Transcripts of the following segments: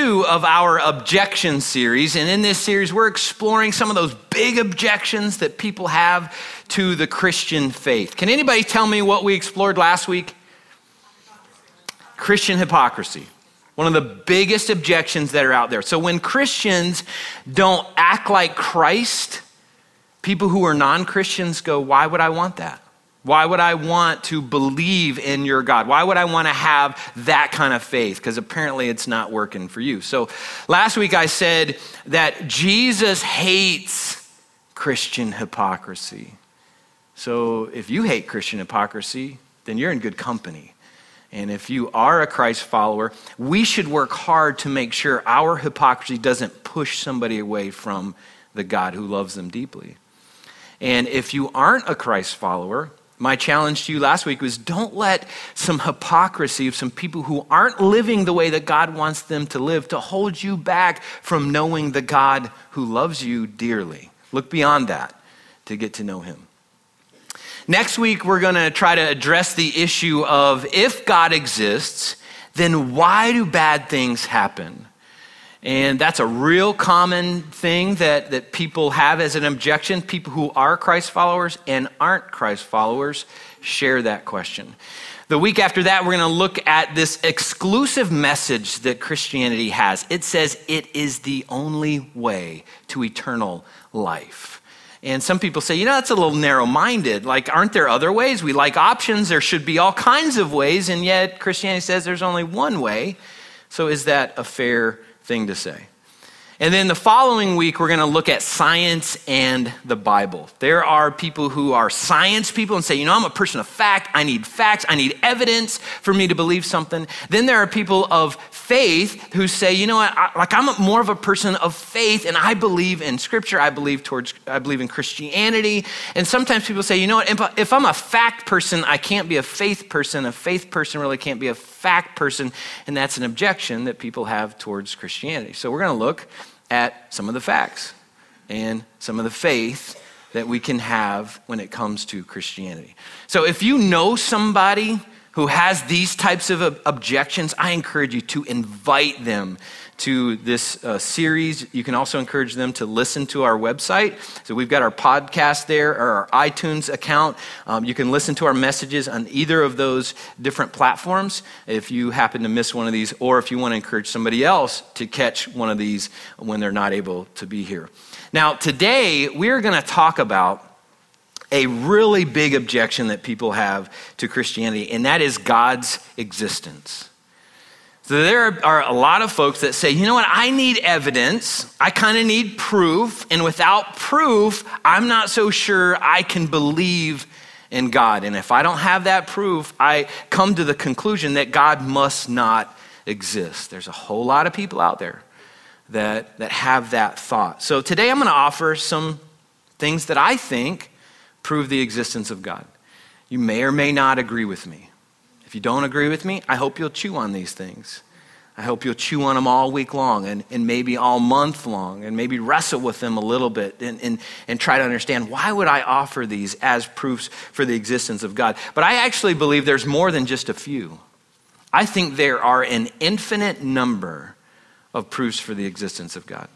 two of our objection series. And in this series, we're exploring some of those big objections that people have to the Christian faith. Can anybody tell me what we explored last week? Christian hypocrisy. One of the biggest objections that are out there. So when Christians don't act like Christ, people who are non Christians go, Why would I want that? Why would I want to believe in your God? Why would I want to have that kind of faith? Because apparently it's not working for you. So last week I said that Jesus hates Christian hypocrisy. So if you hate Christian hypocrisy, then you're in good company. And if you are a Christ follower, we should work hard to make sure our hypocrisy doesn't push somebody away from the God who loves them deeply. And if you aren't a Christ follower, my challenge to you last week was don't let some hypocrisy of some people who aren't living the way that God wants them to live to hold you back from knowing the God who loves you dearly. Look beyond that to get to know him. Next week, we're going to try to address the issue of if God exists, then why do bad things happen? And that's a real common thing that, that people have as an objection. People who are Christ followers and aren't Christ followers share that question. The week after that, we're going to look at this exclusive message that Christianity has. It says it is the only way to eternal life. And some people say, you know, that's a little narrow minded. Like, aren't there other ways? We like options. There should be all kinds of ways. And yet, Christianity says there's only one way. So, is that a fair thing to say. And then the following week, we're going to look at science and the Bible. There are people who are science people and say, you know, I'm a person of fact. I need facts. I need evidence for me to believe something. Then there are people of faith who say, you know what, I, like I'm more of a person of faith and I believe in Scripture. I believe towards, I believe in Christianity. And sometimes people say, you know what, if, if I'm a fact person, I can't be a faith person. A faith person really can't be a fact person. And that's an objection that people have towards Christianity. So we're going to look at some of the facts and some of the faith that we can have when it comes to Christianity. So if you know somebody who has these types of objections, I encourage you to invite them to this uh, series. You can also encourage them to listen to our website. So we've got our podcast there, or our iTunes account. Um, you can listen to our messages on either of those different platforms if you happen to miss one of these, or if you want to encourage somebody else to catch one of these when they're not able to be here. Now, today we're going to talk about a really big objection that people have to Christianity, and that is God's existence. So there are a lot of folks that say, you know what, I need evidence. I kind of need proof. And without proof, I'm not so sure I can believe in God. And if I don't have that proof, I come to the conclusion that God must not exist. There's a whole lot of people out there that, that have that thought. So today I'm going to offer some things that I think prove the existence of God. You may or may not agree with me. If you don't agree with me, I hope you'll chew on these things. I hope you'll chew on them all week long and, and maybe all month long and maybe wrestle with them a little bit and, and, and try to understand why would I offer these as proofs for the existence of God. But I actually believe there's more than just a few. I think there are an infinite number of proofs for the existence of God.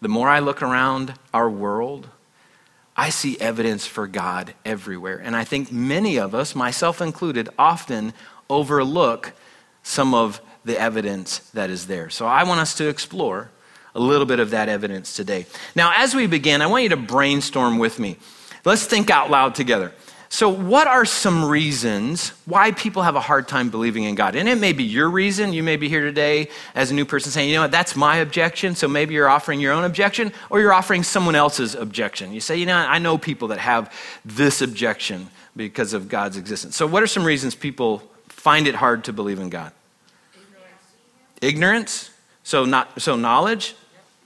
The more I look around our world, I see evidence for God everywhere. And I think many of us, myself included, often overlook some of the evidence that is there. So I want us to explore a little bit of that evidence today. Now, as we begin, I want you to brainstorm with me. Let's think out loud together. So, what are some reasons why people have a hard time believing in God? And it may be your reason. You may be here today as a new person saying, you know what, that's my objection. So maybe you're offering your own objection or you're offering someone else's objection. You say, you know, I know people that have this objection because of God's existence. So, what are some reasons people find it hard to believe in God? Ignorance. Ignorance? So, not, so knowledge?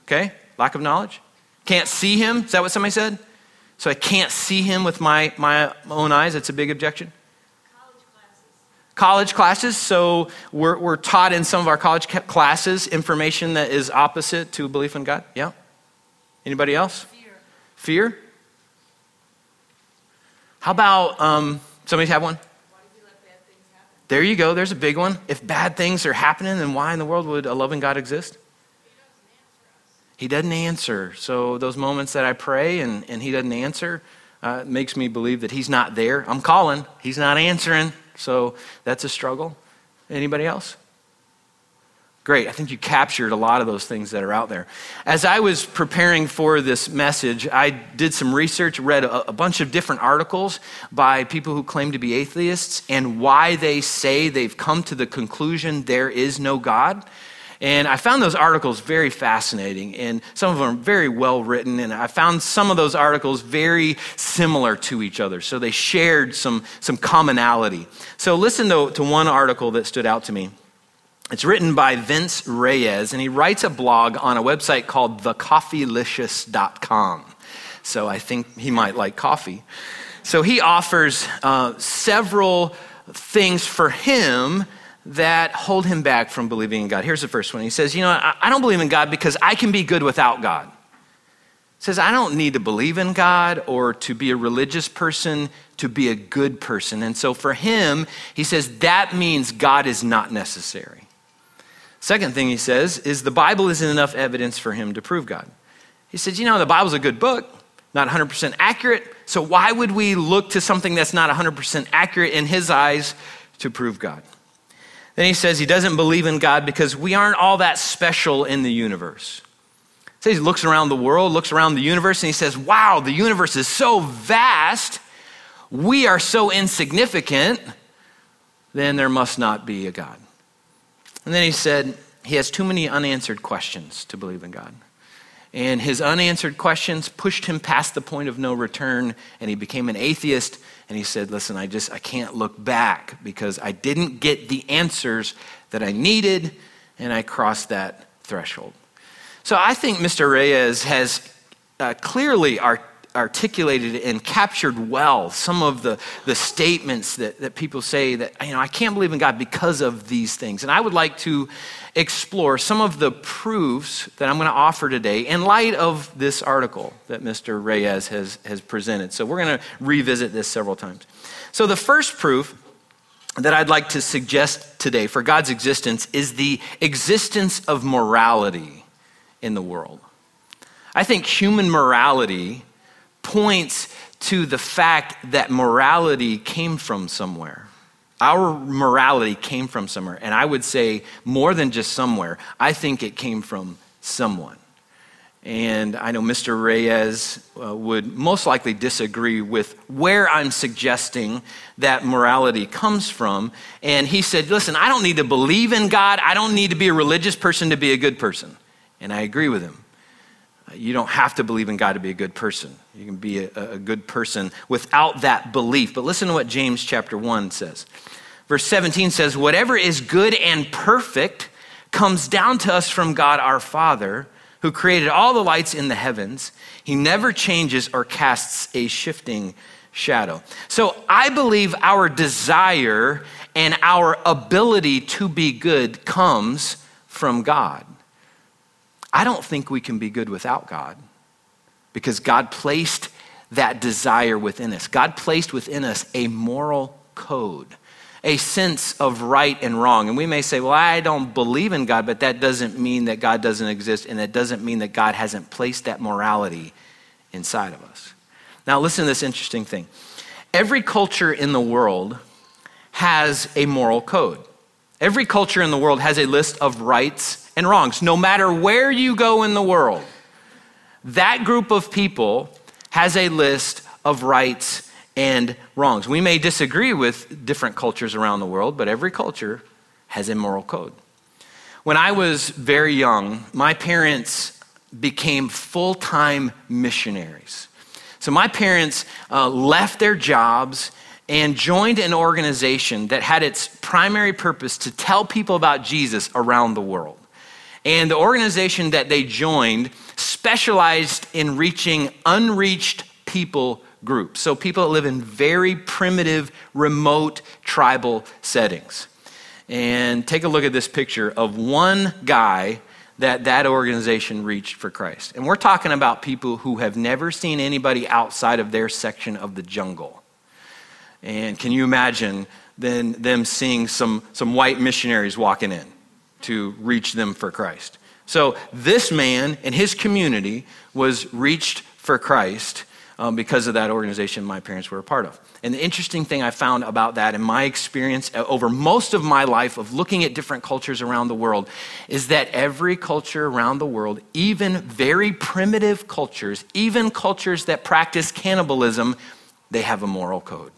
Okay. Lack of knowledge? Can't see Him? Is that what somebody said? So I can't see him with my, my own eyes. That's a big objection. College classes. College classes. So we're, we're taught in some of our college classes information that is opposite to belief in God. Yeah? Anybody else? Fear. Fear? How about um, somebody have one? Why do we let bad things happen? There you go. There's a big one. If bad things are happening, then why in the world would a loving God exist? He doesn't answer. So, those moments that I pray and, and He doesn't answer uh, makes me believe that He's not there. I'm calling, He's not answering. So, that's a struggle. Anybody else? Great. I think you captured a lot of those things that are out there. As I was preparing for this message, I did some research, read a, a, bunch of different articles by people who claim to be atheists and why they say they've come to the conclusion there is no God. And I found those articles very fascinating, and some of them are very well written. And I found some of those articles very similar to each other. So they shared some, some commonality. So listen to, to one article that stood out to me. It's written by Vince Reyes, and he writes a blog on a website called thecoffeelicious.com. So I think he might like coffee. So he offers uh, several things for him that hold him back from believing in God. Here's the first one. He says, You know, I, don't believe in God because I can be good without God. He says, I don't need to believe in God or to be a religious person to be a good person. And so for him, he says, that means God is not necessary. Second thing he says is the Bible isn't enough evidence for him to prove God. He says, You know, the Bible's a good book, not 100% accurate, so why would we look to something that's not 100% accurate in his eyes to prove God? Then he says he doesn't believe in God because we aren't all that special in the universe. So he looks around the world, looks around the universe, and he says, Wow, the universe is so vast. We are so insignificant. Then there must not be a God. And then he said he has too many unanswered questions to believe in God. And his unanswered questions pushed him past the point of no return, and he became an atheist. And he said, Listen, I just I can't look back because I didn't get the answers that I needed, and I crossed that threshold. So I think Mr. Reyes has uh, clearly articulated articulated and captured well some of the, the statements that, that people say that, you know, I can't believe in God because of these things. And I would like to explore some of the proofs that I'm going to offer today in light of this article that Mr. Reyes has, has presented. So we're going to revisit this several times. So the first proof that I'd like to suggest today for God's existence is the existence of morality in the world. I think human morality points to the fact that morality came from somewhere. Our morality came from somewhere. And I would say more than just somewhere, I think it came from someone. And I know Mr. Reyes uh, would most likely disagree with where I'm suggesting that morality comes from. And he said, Listen, I don't need to believe in God. I don't need to be a religious person to be a good person. And I agree with him. You don't have to believe in God to be a good person. You can be a, a, good person without that belief. But listen to what James chapter 1 says. Verse 17 says, Whatever is good and perfect comes down to us from God our Father, who created all the lights in the heavens. He never changes or casts a shifting shadow. So I believe our desire and our ability to be good comes from God. I don't think we can be good without God because God placed that desire within us. God placed within us a moral code, a sense of right and wrong. And we may say, well, I don't believe in God, but that doesn't mean that God doesn't exist, and that doesn't mean that God hasn't placed that morality inside of us. Now, listen to this interesting thing. Every culture in the world has a moral code. Every culture in the world has a list of rights and wrongs. No matter where you go in the world, that group of people has a list of rights and wrongs. We may disagree with different cultures around the world, but every culture has a moral code. When I was very young, my parents became full time missionaries. So my parents uh, left their jobs and joined an organization that had its primary purpose to tell people about Jesus around the world. And the organization that they joined specialized in reaching unreached people groups. So people that live in very primitive, remote tribal settings. And take a look at this picture of one guy that that organization reached for Christ. And we're talking about people who have never seen anybody outside of their section of the jungle. And can you imagine then them seeing some, some white missionaries walking in? To reach them for Christ. So this man and his community was reached for Christ um, because of that organization my parents were a part of. And the interesting thing I found about that in my experience uh, over most of my life of looking at different cultures around the world is that every culture around the world, even very primitive cultures, even cultures that practice cannibalism, they have a moral code.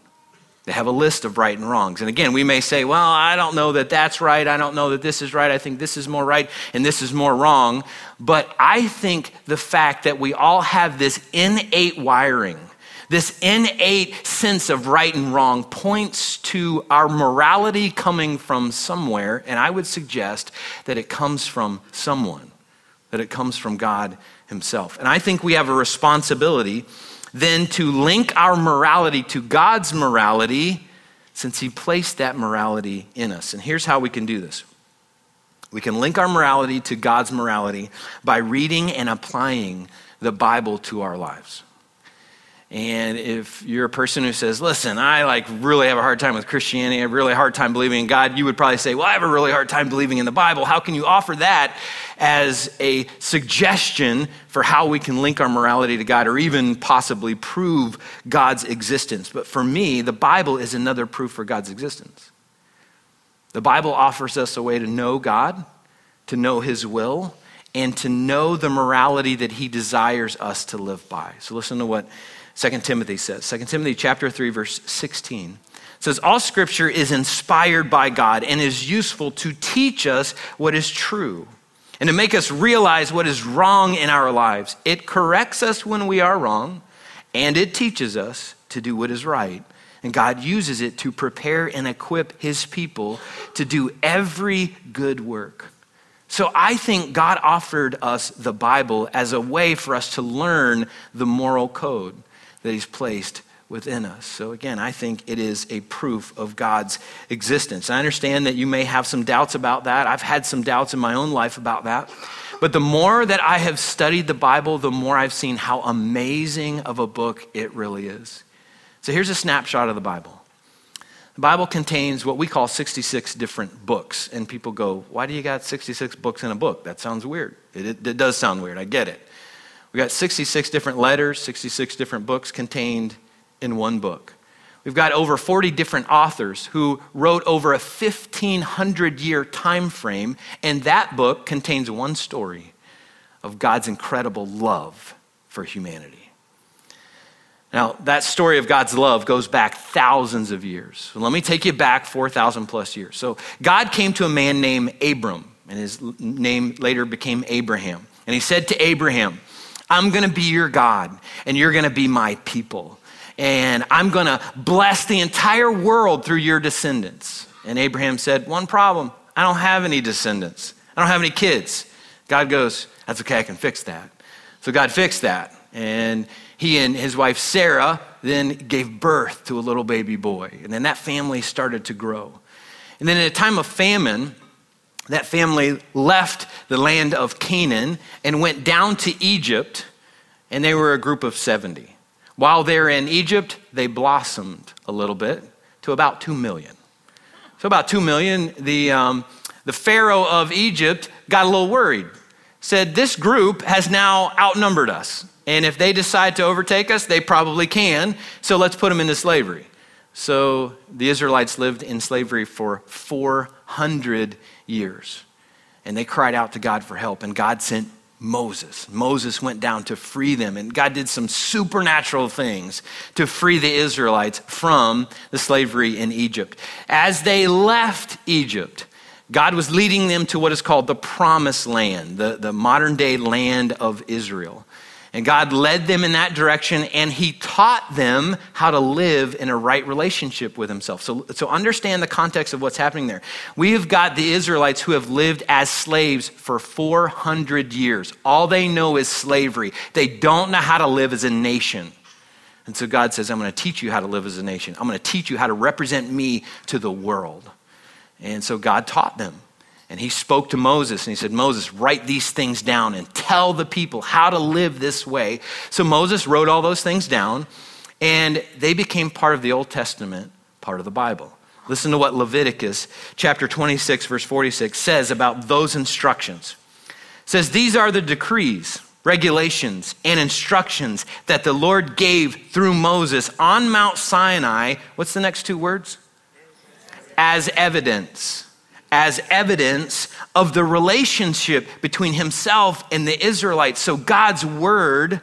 They have a list of right and wrongs. And again, we may say, well, I don't know that that's right. I don't know that this is right. I think this is more right and this is more wrong. But I think the fact that we all have this innate wiring, this innate sense of right and wrong, points to our morality coming from somewhere. And I would suggest that it comes from someone, that it comes from God Himself. And I think we have a responsibility then to link our morality to God's morality since He placed that morality in us. And here's how we can do this we can link our morality to God's morality by reading and applying the Bible to our lives. And if you're a person who says, listen, I like really have a hard time with Christianity, I have a really hard time believing in God, you would probably say, well, I have a really hard time believing in the Bible. How can you offer that as a suggestion for how we can link our morality to God or even possibly prove God's existence? But for me, the Bible is another proof for God's existence. The Bible offers us a way to know God, to know His will, and to know the morality that He desires us to live by. So listen to what 2 Timothy says. 2 Timothy chapter 3 verse 16 says all scripture is inspired by God and is useful to teach us what is true and to make us realize what is wrong in our lives. It corrects us when we are wrong and it teaches us to do what is right. And God uses it to prepare and equip his people to do every good work. So I think God offered us the Bible as a way for us to learn the moral code that He's placed within us. So, again, I think it is a proof of God's existence. I understand that you may have some doubts about that. I've had some doubts in my own life about that. But the more that I have studied the Bible, the more I've seen how amazing of a book it really is. So, here's a snapshot of the Bible. The Bible contains what we call 66 different books. And people go, Why do you got 66 books in a book? That sounds weird. It, it, it does sound weird. I get it. We got 66 different letters, 66 different books contained in one book. We've got over 40 different authors who wrote over a 1500 year time frame, and that book contains one story of God's incredible love for humanity. Now, that story of God's love goes back thousands of years. Let me take you back 4,000 plus years. So, God came to a man named Abram, and his name later became Abraham. And he said to Abraham, I'm going to be your God, and you're going to be my people. And I'm going to bless the entire world through your descendants. And Abraham said, One problem I don't have any descendants, I don't have any kids. God goes, That's okay, I can fix that. So God fixed that. And he and his wife Sarah then gave birth to a little baby boy. And then that family started to grow. And then in a time of famine, that family left the land of Canaan and went down to Egypt, and they were a group of 70. While they're in Egypt, they blossomed a little bit to about 2 million. So, about 2 million, the, um, the Pharaoh of Egypt got a little worried. Said, This group has now outnumbered us. And if they decide to overtake us, they probably can. So, let's put them into slavery. So, the Israelites lived in slavery for 400 years. And they cried out to God for help, and God sent Moses. Moses went down to free them, and God did some supernatural things to free the Israelites from the slavery in Egypt. As they left Egypt, God was leading them to what is called the promised land, the, the modern day land of Israel. And God led them in that direction and He taught them how to live in a right relationship with Himself. So, so understand the context of what's happening there. We have got the Israelites who have lived as slaves for 400 years. All they know is slavery, they don't know how to live as a nation. And so God says, I'm going to teach you how to live as a nation. I'm going to teach you how to represent me to the world. And so God taught them. And he spoke to Moses and he said, Moses, write these things down and tell the people how to live this way. So Moses wrote all those things down and they became part of the Old Testament, part of the Bible. Listen to what Leviticus chapter 26, verse 46 says about those instructions. It says, These are the decrees, regulations, and instructions that the Lord gave through Moses on Mount Sinai. What's the next two words? As evidence. As evidence of the relationship between himself and the Israelites. So God's word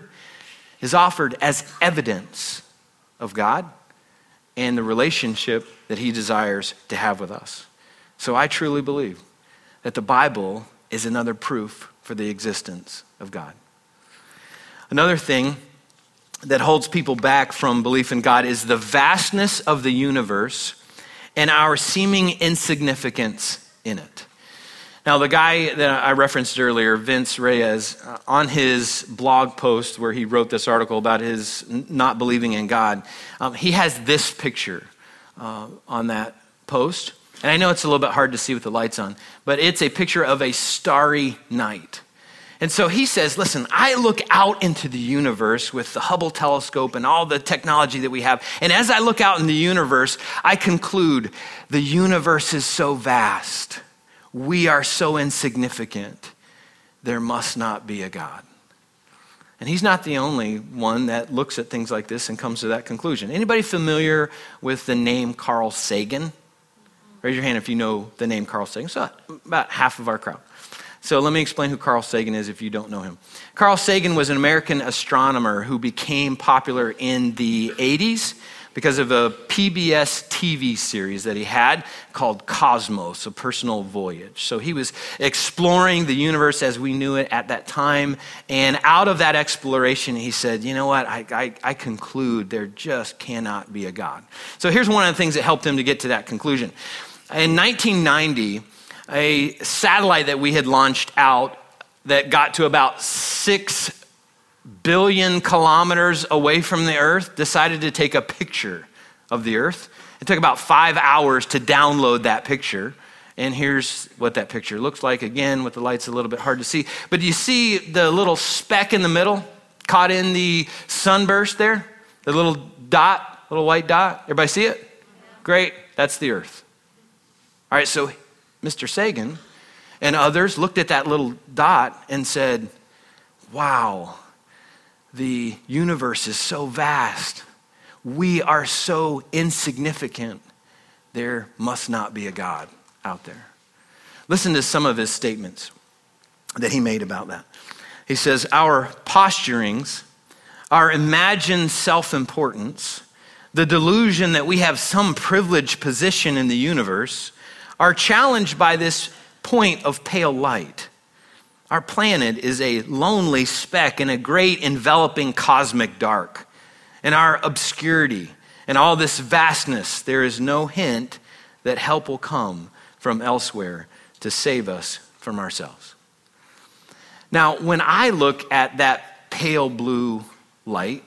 is offered as evidence of God and the relationship that he desires to have with us. So I truly believe that the Bible is another proof for the existence of God. Another thing that holds people back from belief in God is the vastness of the universe and our seeming insignificance in it. Now, the guy that I referenced earlier, Vince Reyes, uh, on his blog post where he wrote this article about his not believing in God, um, he has this picture uh, on that post. And I know it's a little bit hard to see with the lights on, but it's a picture of a starry night. And so he says, Listen, I look out into the universe with the Hubble telescope and all the technology that we have. And as I look out in the universe, I conclude the universe is so vast. We are so insignificant. There must not be a God. And he's not the only one that looks at things like this and comes to that conclusion. Anybody familiar with the name Carl Sagan? Raise your hand if you know the name Carl Sagan. So about half of our crowd. So let me explain who Carl Sagan is if you don't know him. Carl Sagan was an American astronomer who became popular in the 80s because of a PBS TV series that he had called Cosmos, a personal voyage. So he was exploring the universe as we knew it at that time. And out of that exploration, he said, You know what? I, I, I conclude there just cannot be a God. So here's one of the things that helped him to get to that conclusion. In 1990, a satellite that we had launched out that got to about six billion kilometers away from the Earth decided to take a picture of the Earth. It took about five hours to download that picture. And here's what that picture looks like. Again, with the lights a little bit hard to see. But you see the little speck in the middle caught in the sunburst there? The little dot, little white dot? Everybody see it? Great. That's the Earth. All right, so Mr. Sagan and others looked at that little dot and said, Wow, the universe is so vast. We are so insignificant. There must not be a God out there. Listen to some of his statements that he made about that. He says, Our posturings, our imagined self importance, the delusion that we have some privileged position in the universe, are challenged by this point of pale light. Our planet is a lonely speck in a great enveloping cosmic dark. In our obscurity and all this vastness, there is no hint that help will come from elsewhere to save us from ourselves. Now, when I look at that pale blue light,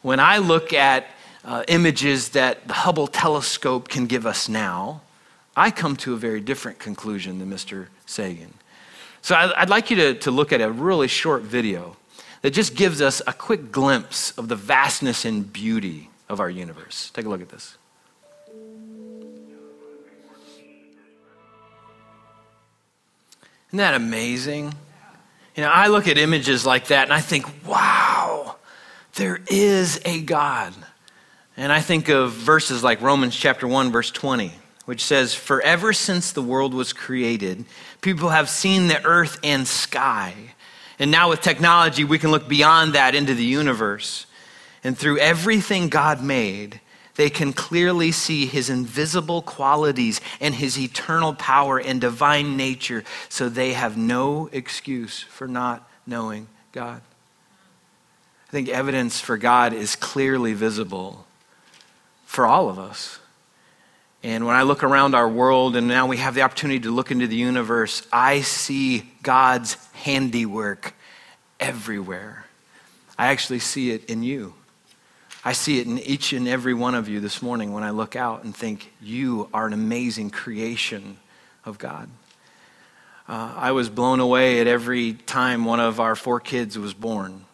when I look at uh, images that the Hubble telescope can give us now, I come to a very different conclusion than Mr. Sagan. So I'd like you to, to look at a really short video that just gives us a quick glimpse of the vastness and beauty of our universe. Take a look at this. Isn't that amazing? You know, I look at images like that and I think, wow, there is a God. And I think of verses like Romans chapter 1, verse 20 which says, Forever since the world was created, people have seen the earth and sky. And now with technology, we can look beyond that into the universe. And through everything God made, they can clearly see his invisible qualities and his eternal power and divine nature, so they have no excuse for not knowing God. I think evidence for God is clearly visible for all of us. And when I look around our world, and now we have the opportunity to look into the universe, I see God's handiwork everywhere. I actually see it in you. I see it in each and every one of you this morning when I look out and think, you are an amazing creation of God. Uh, I was blown away at every time one of our four kids was born.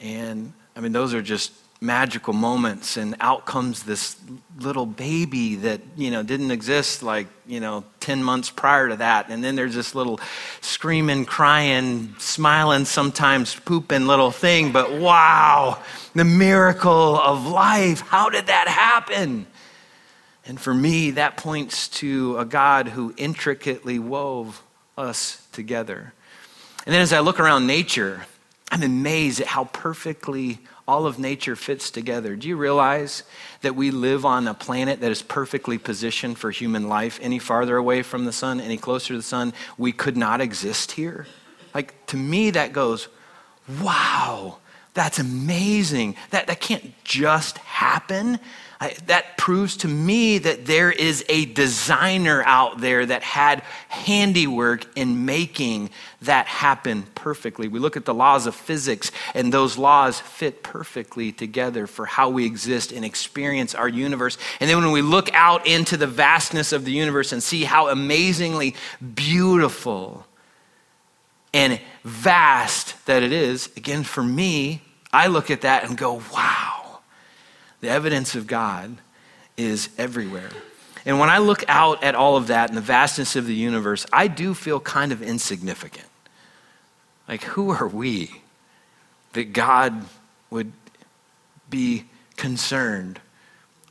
And I mean, those are just magical moments and out comes this little baby that you know didn't exist like you know 10 months prior to that. And then there's this little screaming crying smiling sometimes pooping little thing. But wow the miracle of life. How did that happen? And for me that points to a god who intricately wove us together. And then as i look around nature i'm amazed at how perfectly all of nature fits together. Do you realize that we live on a planet that is perfectly positioned for human life? Any farther away from the sun, any closer to the sun, we could not exist here? Like, to me, that goes, wow, that's amazing. That, that can't just happen. I, that proves to me that there is a designer out there that had handiwork in making that happen perfectly. We look at the laws of physics, and those laws fit perfectly together for how we exist and experience our universe. And then when we look out into the vastness of the universe and see how amazingly beautiful and vast that it is, again, for me, I look at that and go, wow the evidence of God is everywhere. And when I look out at all of that and the vastness of the universe, I do feel kind of insignificant. Like, who are we that God would be concerned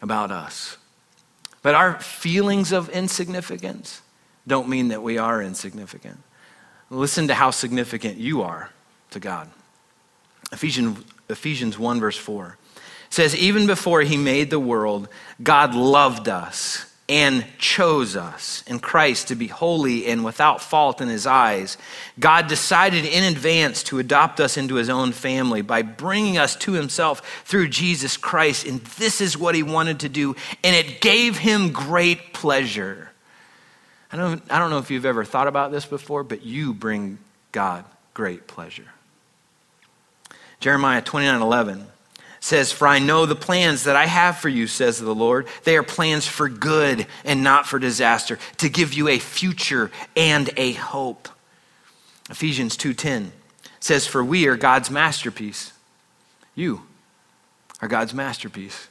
about us? But our feelings of insignificance don't mean that we are insignificant. Listen to how significant you are to God. Ephesians, Ephesians 1, verse 4 says, Even before he made the world, God loved us and chose us in Christ to be holy and without fault in his eyes. God decided in advance to adopt us into his own family by bringing us to himself through Jesus Christ. And this is what he wanted to do, and it gave him great pleasure. I don't, I don't know if you've ever thought about this before, but you bring God great pleasure. Jeremiah 29 11 says, For I know the plans that I have for you, says the Lord. They are plans for good and not for disaster, to give you a future and a hope. Ephesians 2:10 says, For we are God's masterpiece. You are God's masterpiece.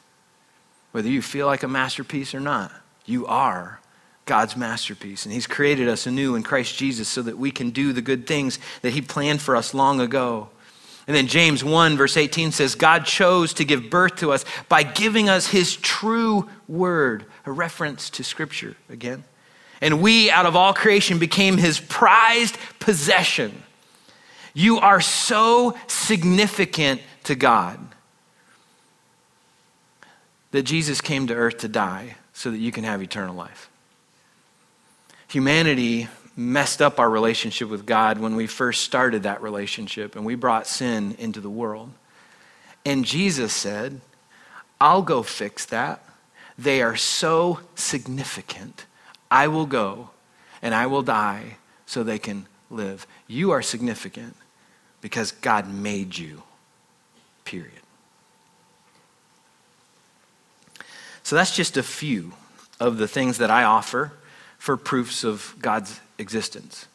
Whether you feel like a masterpiece or not, you are God's masterpiece. And He's created us anew in Christ Jesus so that we can do the good things that He planned for us long ago. And then James 1, verse 18 says, God chose to give birth to us by giving us his true word, a reference to scripture again. And we, out of all creation, became his prized possession. You are so significant to God that Jesus came to earth to die so that you can have eternal life. Humanity messed up our relationship with God when we first started that relationship and we brought sin into the world. And Jesus said, I'll go fix that. They are so significant. I will go and I will die so they can live. You are significant because God made you, period. So that's just a few of the things that I offer for proofs of God's existence.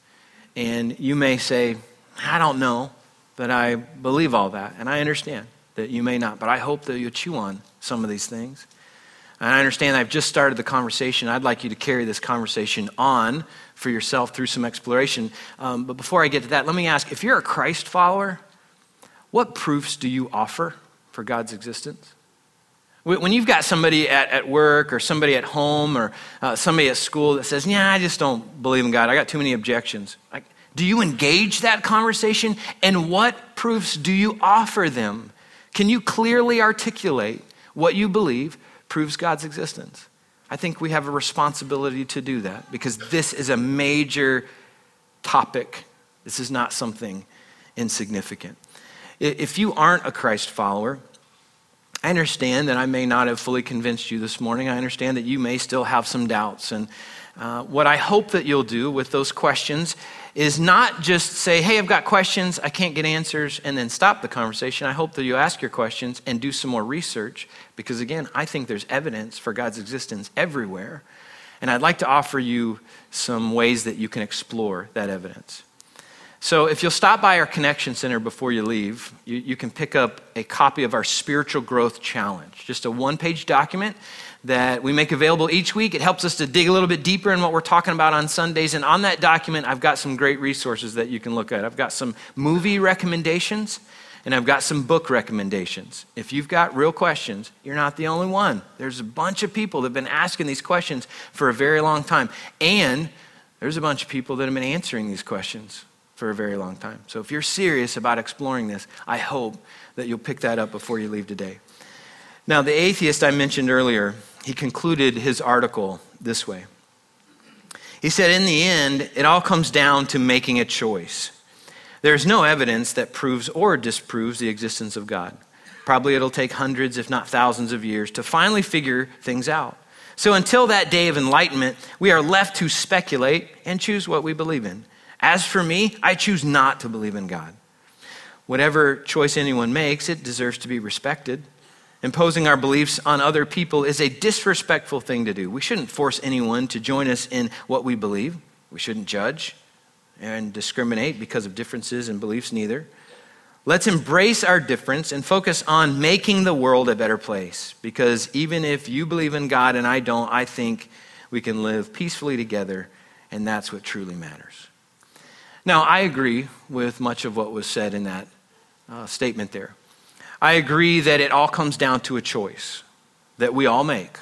And you may say, I don't know that I believe all that. And I understand that you may not, but I hope that you'll chew on some of these things. And I understand I've just started the conversation. I'd like you to carry this conversation on for yourself through some exploration. Um, but before I get to that, let me ask if you're a Christ follower, what proofs do you offer for God's existence? When you've got somebody at, at work or somebody at home or uh, somebody at school that says, Yeah, I just don't believe in God, I got too many objections. Like, do you engage that conversation? And what proofs do you offer them? Can you clearly articulate what you believe proves God's existence? I think we have a responsibility to do that because this is a major topic. This is not something insignificant. If you aren't a Christ follower, I understand that I may not have fully convinced you this morning. I understand that you may still have some doubts. And uh, what I hope that you'll do with those questions is not just say, hey, I've got questions, I can't get answers, and then stop the conversation. I hope that you ask your questions and do some more research because, again, I think there's evidence for God's existence everywhere. And I'd like to offer you some ways that you can explore that evidence. So, if you'll stop by our Connection Center before you leave, you, you can pick up a copy of our Spiritual Growth Challenge, just a one page document that we make available each week. It helps us to dig a little bit deeper in what we're talking about on Sundays. And on that document, I've got some great resources that you can look at. I've got some movie recommendations and I've got some book recommendations. If you've got real questions, you're not the only one. There's a bunch of people that have been asking these questions for a very long time. And there's a bunch of people that have been answering these questions for a very long time. So if you're serious about exploring this, I hope that you'll pick that up before you leave today. Now, the atheist I mentioned earlier, he concluded his article this way. He said, In the end, it all comes down to making a choice. There's no evidence that proves or disproves the existence of God. Probably it'll take hundreds, if not thousands, of years to finally figure things out. So until that day of enlightenment, we are left to speculate and choose what we believe in. As for me, I choose not to believe in God. Whatever choice anyone makes, it deserves to be respected. Imposing our beliefs on other people is a disrespectful thing to do. We shouldn't force anyone to join us in what we believe. We shouldn't judge and discriminate because of differences in beliefs, neither. Let's embrace our difference and focus on making the world a better place. Because even if you believe in God and I don't, I think we can live peacefully together, and that's what truly matters. Now, I agree with much of what was said in that uh, statement there. I agree that it all comes down to a choice that we all make.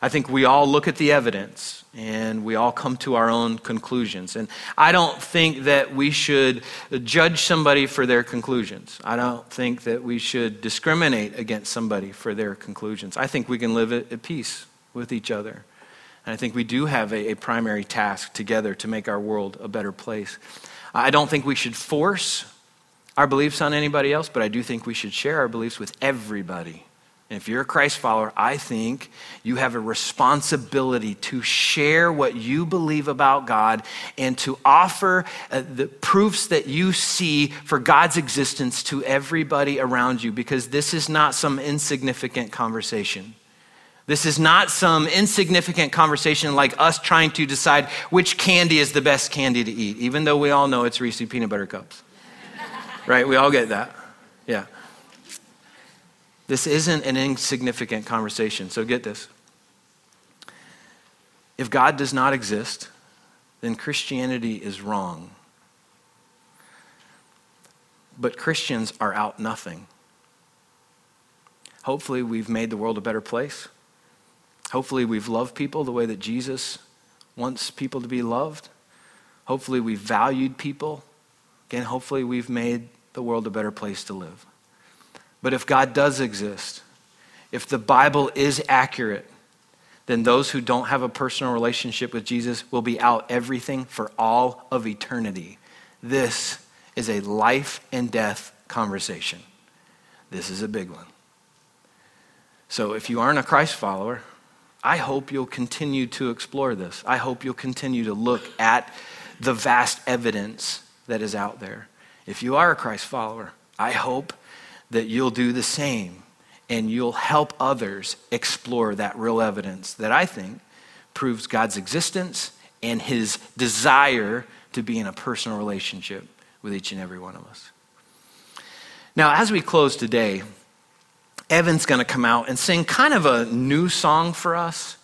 I think we all look at the evidence and we all come to our own conclusions. And I don't think that we should judge somebody for their conclusions. I don't think that we should discriminate against somebody for their conclusions. I think we can live at peace with each other. And I think we do have a, a primary task together to make our world a better place. I don't think we should force our beliefs on anybody else, but I do think we should share our beliefs with everybody. And if you're a Christ follower, I think you have a responsibility to share what you believe about God and to offer uh, the proofs that you see for God's existence to everybody around you because this is not some insignificant conversation. This is not some insignificant conversation like us trying to decide which candy is the best candy to eat, even though we all know it's Reese's peanut butter cups. right? We all get that. Yeah. This isn't an insignificant conversation. So get this. If God does not exist, then Christianity is wrong. But Christians are out nothing. Hopefully, we've made the world a better place. Hopefully, we've loved people the way that Jesus wants people to be loved. Hopefully, we've valued people. Again, hopefully, we've made the world a better place to live. But if God does exist, if the Bible is accurate, then those who don't have a personal relationship with Jesus will be out everything for all of eternity. This is a life and death conversation. This is a big one. So if you aren't a Christ follower, I hope you'll continue to explore this. I hope you'll continue to look at the vast evidence that is out there. If you are a Christ follower, I hope that you'll do the same and you'll help others explore that real evidence that I think proves God's existence and his desire to be in a personal relationship with each and every one of us. Now, as we close today, Evan's going to come out and sing kind of a new song for us.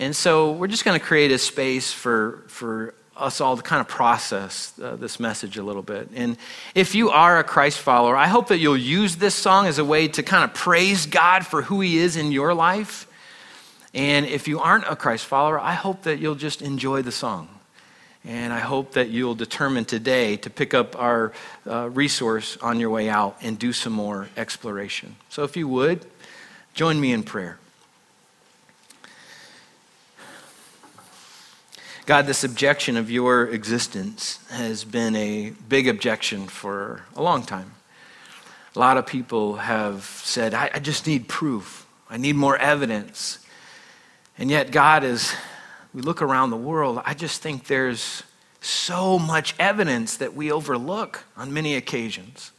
And so we're just going to create a space for, for us all to kind of process uh, this message a little bit. And if you are a Christ follower, I hope that you'll use this song as a way to kind of praise God for who He is in your life. And if you aren't a Christ follower, I hope that you'll just enjoy the song. And I hope that you'll determine today to pick up our uh, resource on your way out and do some more exploration. So if you would, join me in prayer. God, this objection of your existence has been a big objection for a long time. A lot of people have said, I, I just need proof. I need more evidence. And yet, God is we look around the world, I just think there's so much evidence that we overlook on many occasions.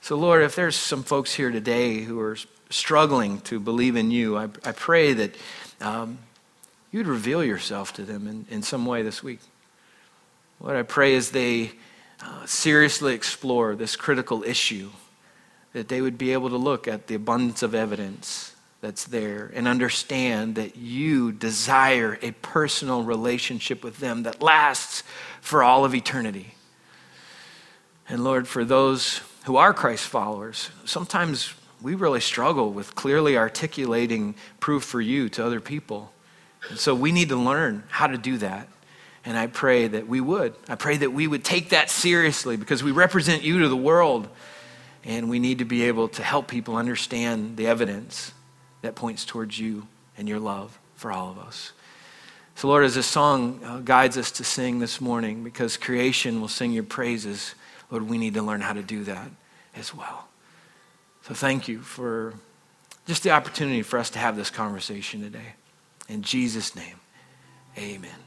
So, Lord, if there's some folks here today who are struggling to believe in you, I, I pray that um, you'd reveal yourself to them in, in some way this week. What I pray is they uh, seriously explore this critical issue, that they would be able to look at the abundance of evidence that's there and understand that you desire a personal relationship with them that lasts for all of eternity. And Lord, for those who are Christ followers, sometimes we really struggle with clearly articulating proof for you to other people. And so we need to learn how to do that. And I pray that we would. I pray that we would take that seriously because we represent you to the world. And we need to be able to help people understand the evidence that points towards you and your love for all of us. So, Lord, as this song uh, guides us to sing this morning, because creation will sing your praises, Lord, we need to learn how to do that as well. So, thank you for just the opportunity for us to have this conversation today. In Jesus' name, amen.